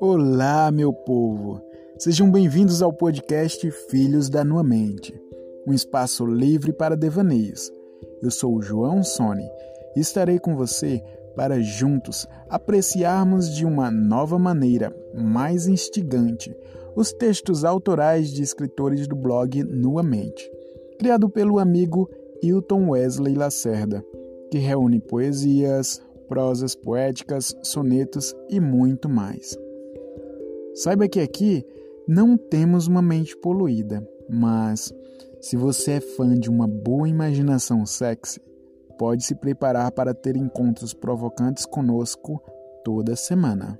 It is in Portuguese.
Olá, meu povo! Sejam bem-vindos ao podcast Filhos da Nua Mente, um espaço livre para devaneios. Eu sou o João Sone e estarei com você para juntos apreciarmos de uma nova maneira mais instigante os textos autorais de escritores do blog Nua Mente, criado pelo amigo Hilton Wesley Lacerda que reúne poesias, prosas poéticas, sonetos e muito mais. Saiba que aqui não temos uma mente poluída, mas se você é fã de uma boa imaginação sexy, pode se preparar para ter encontros provocantes conosco toda semana.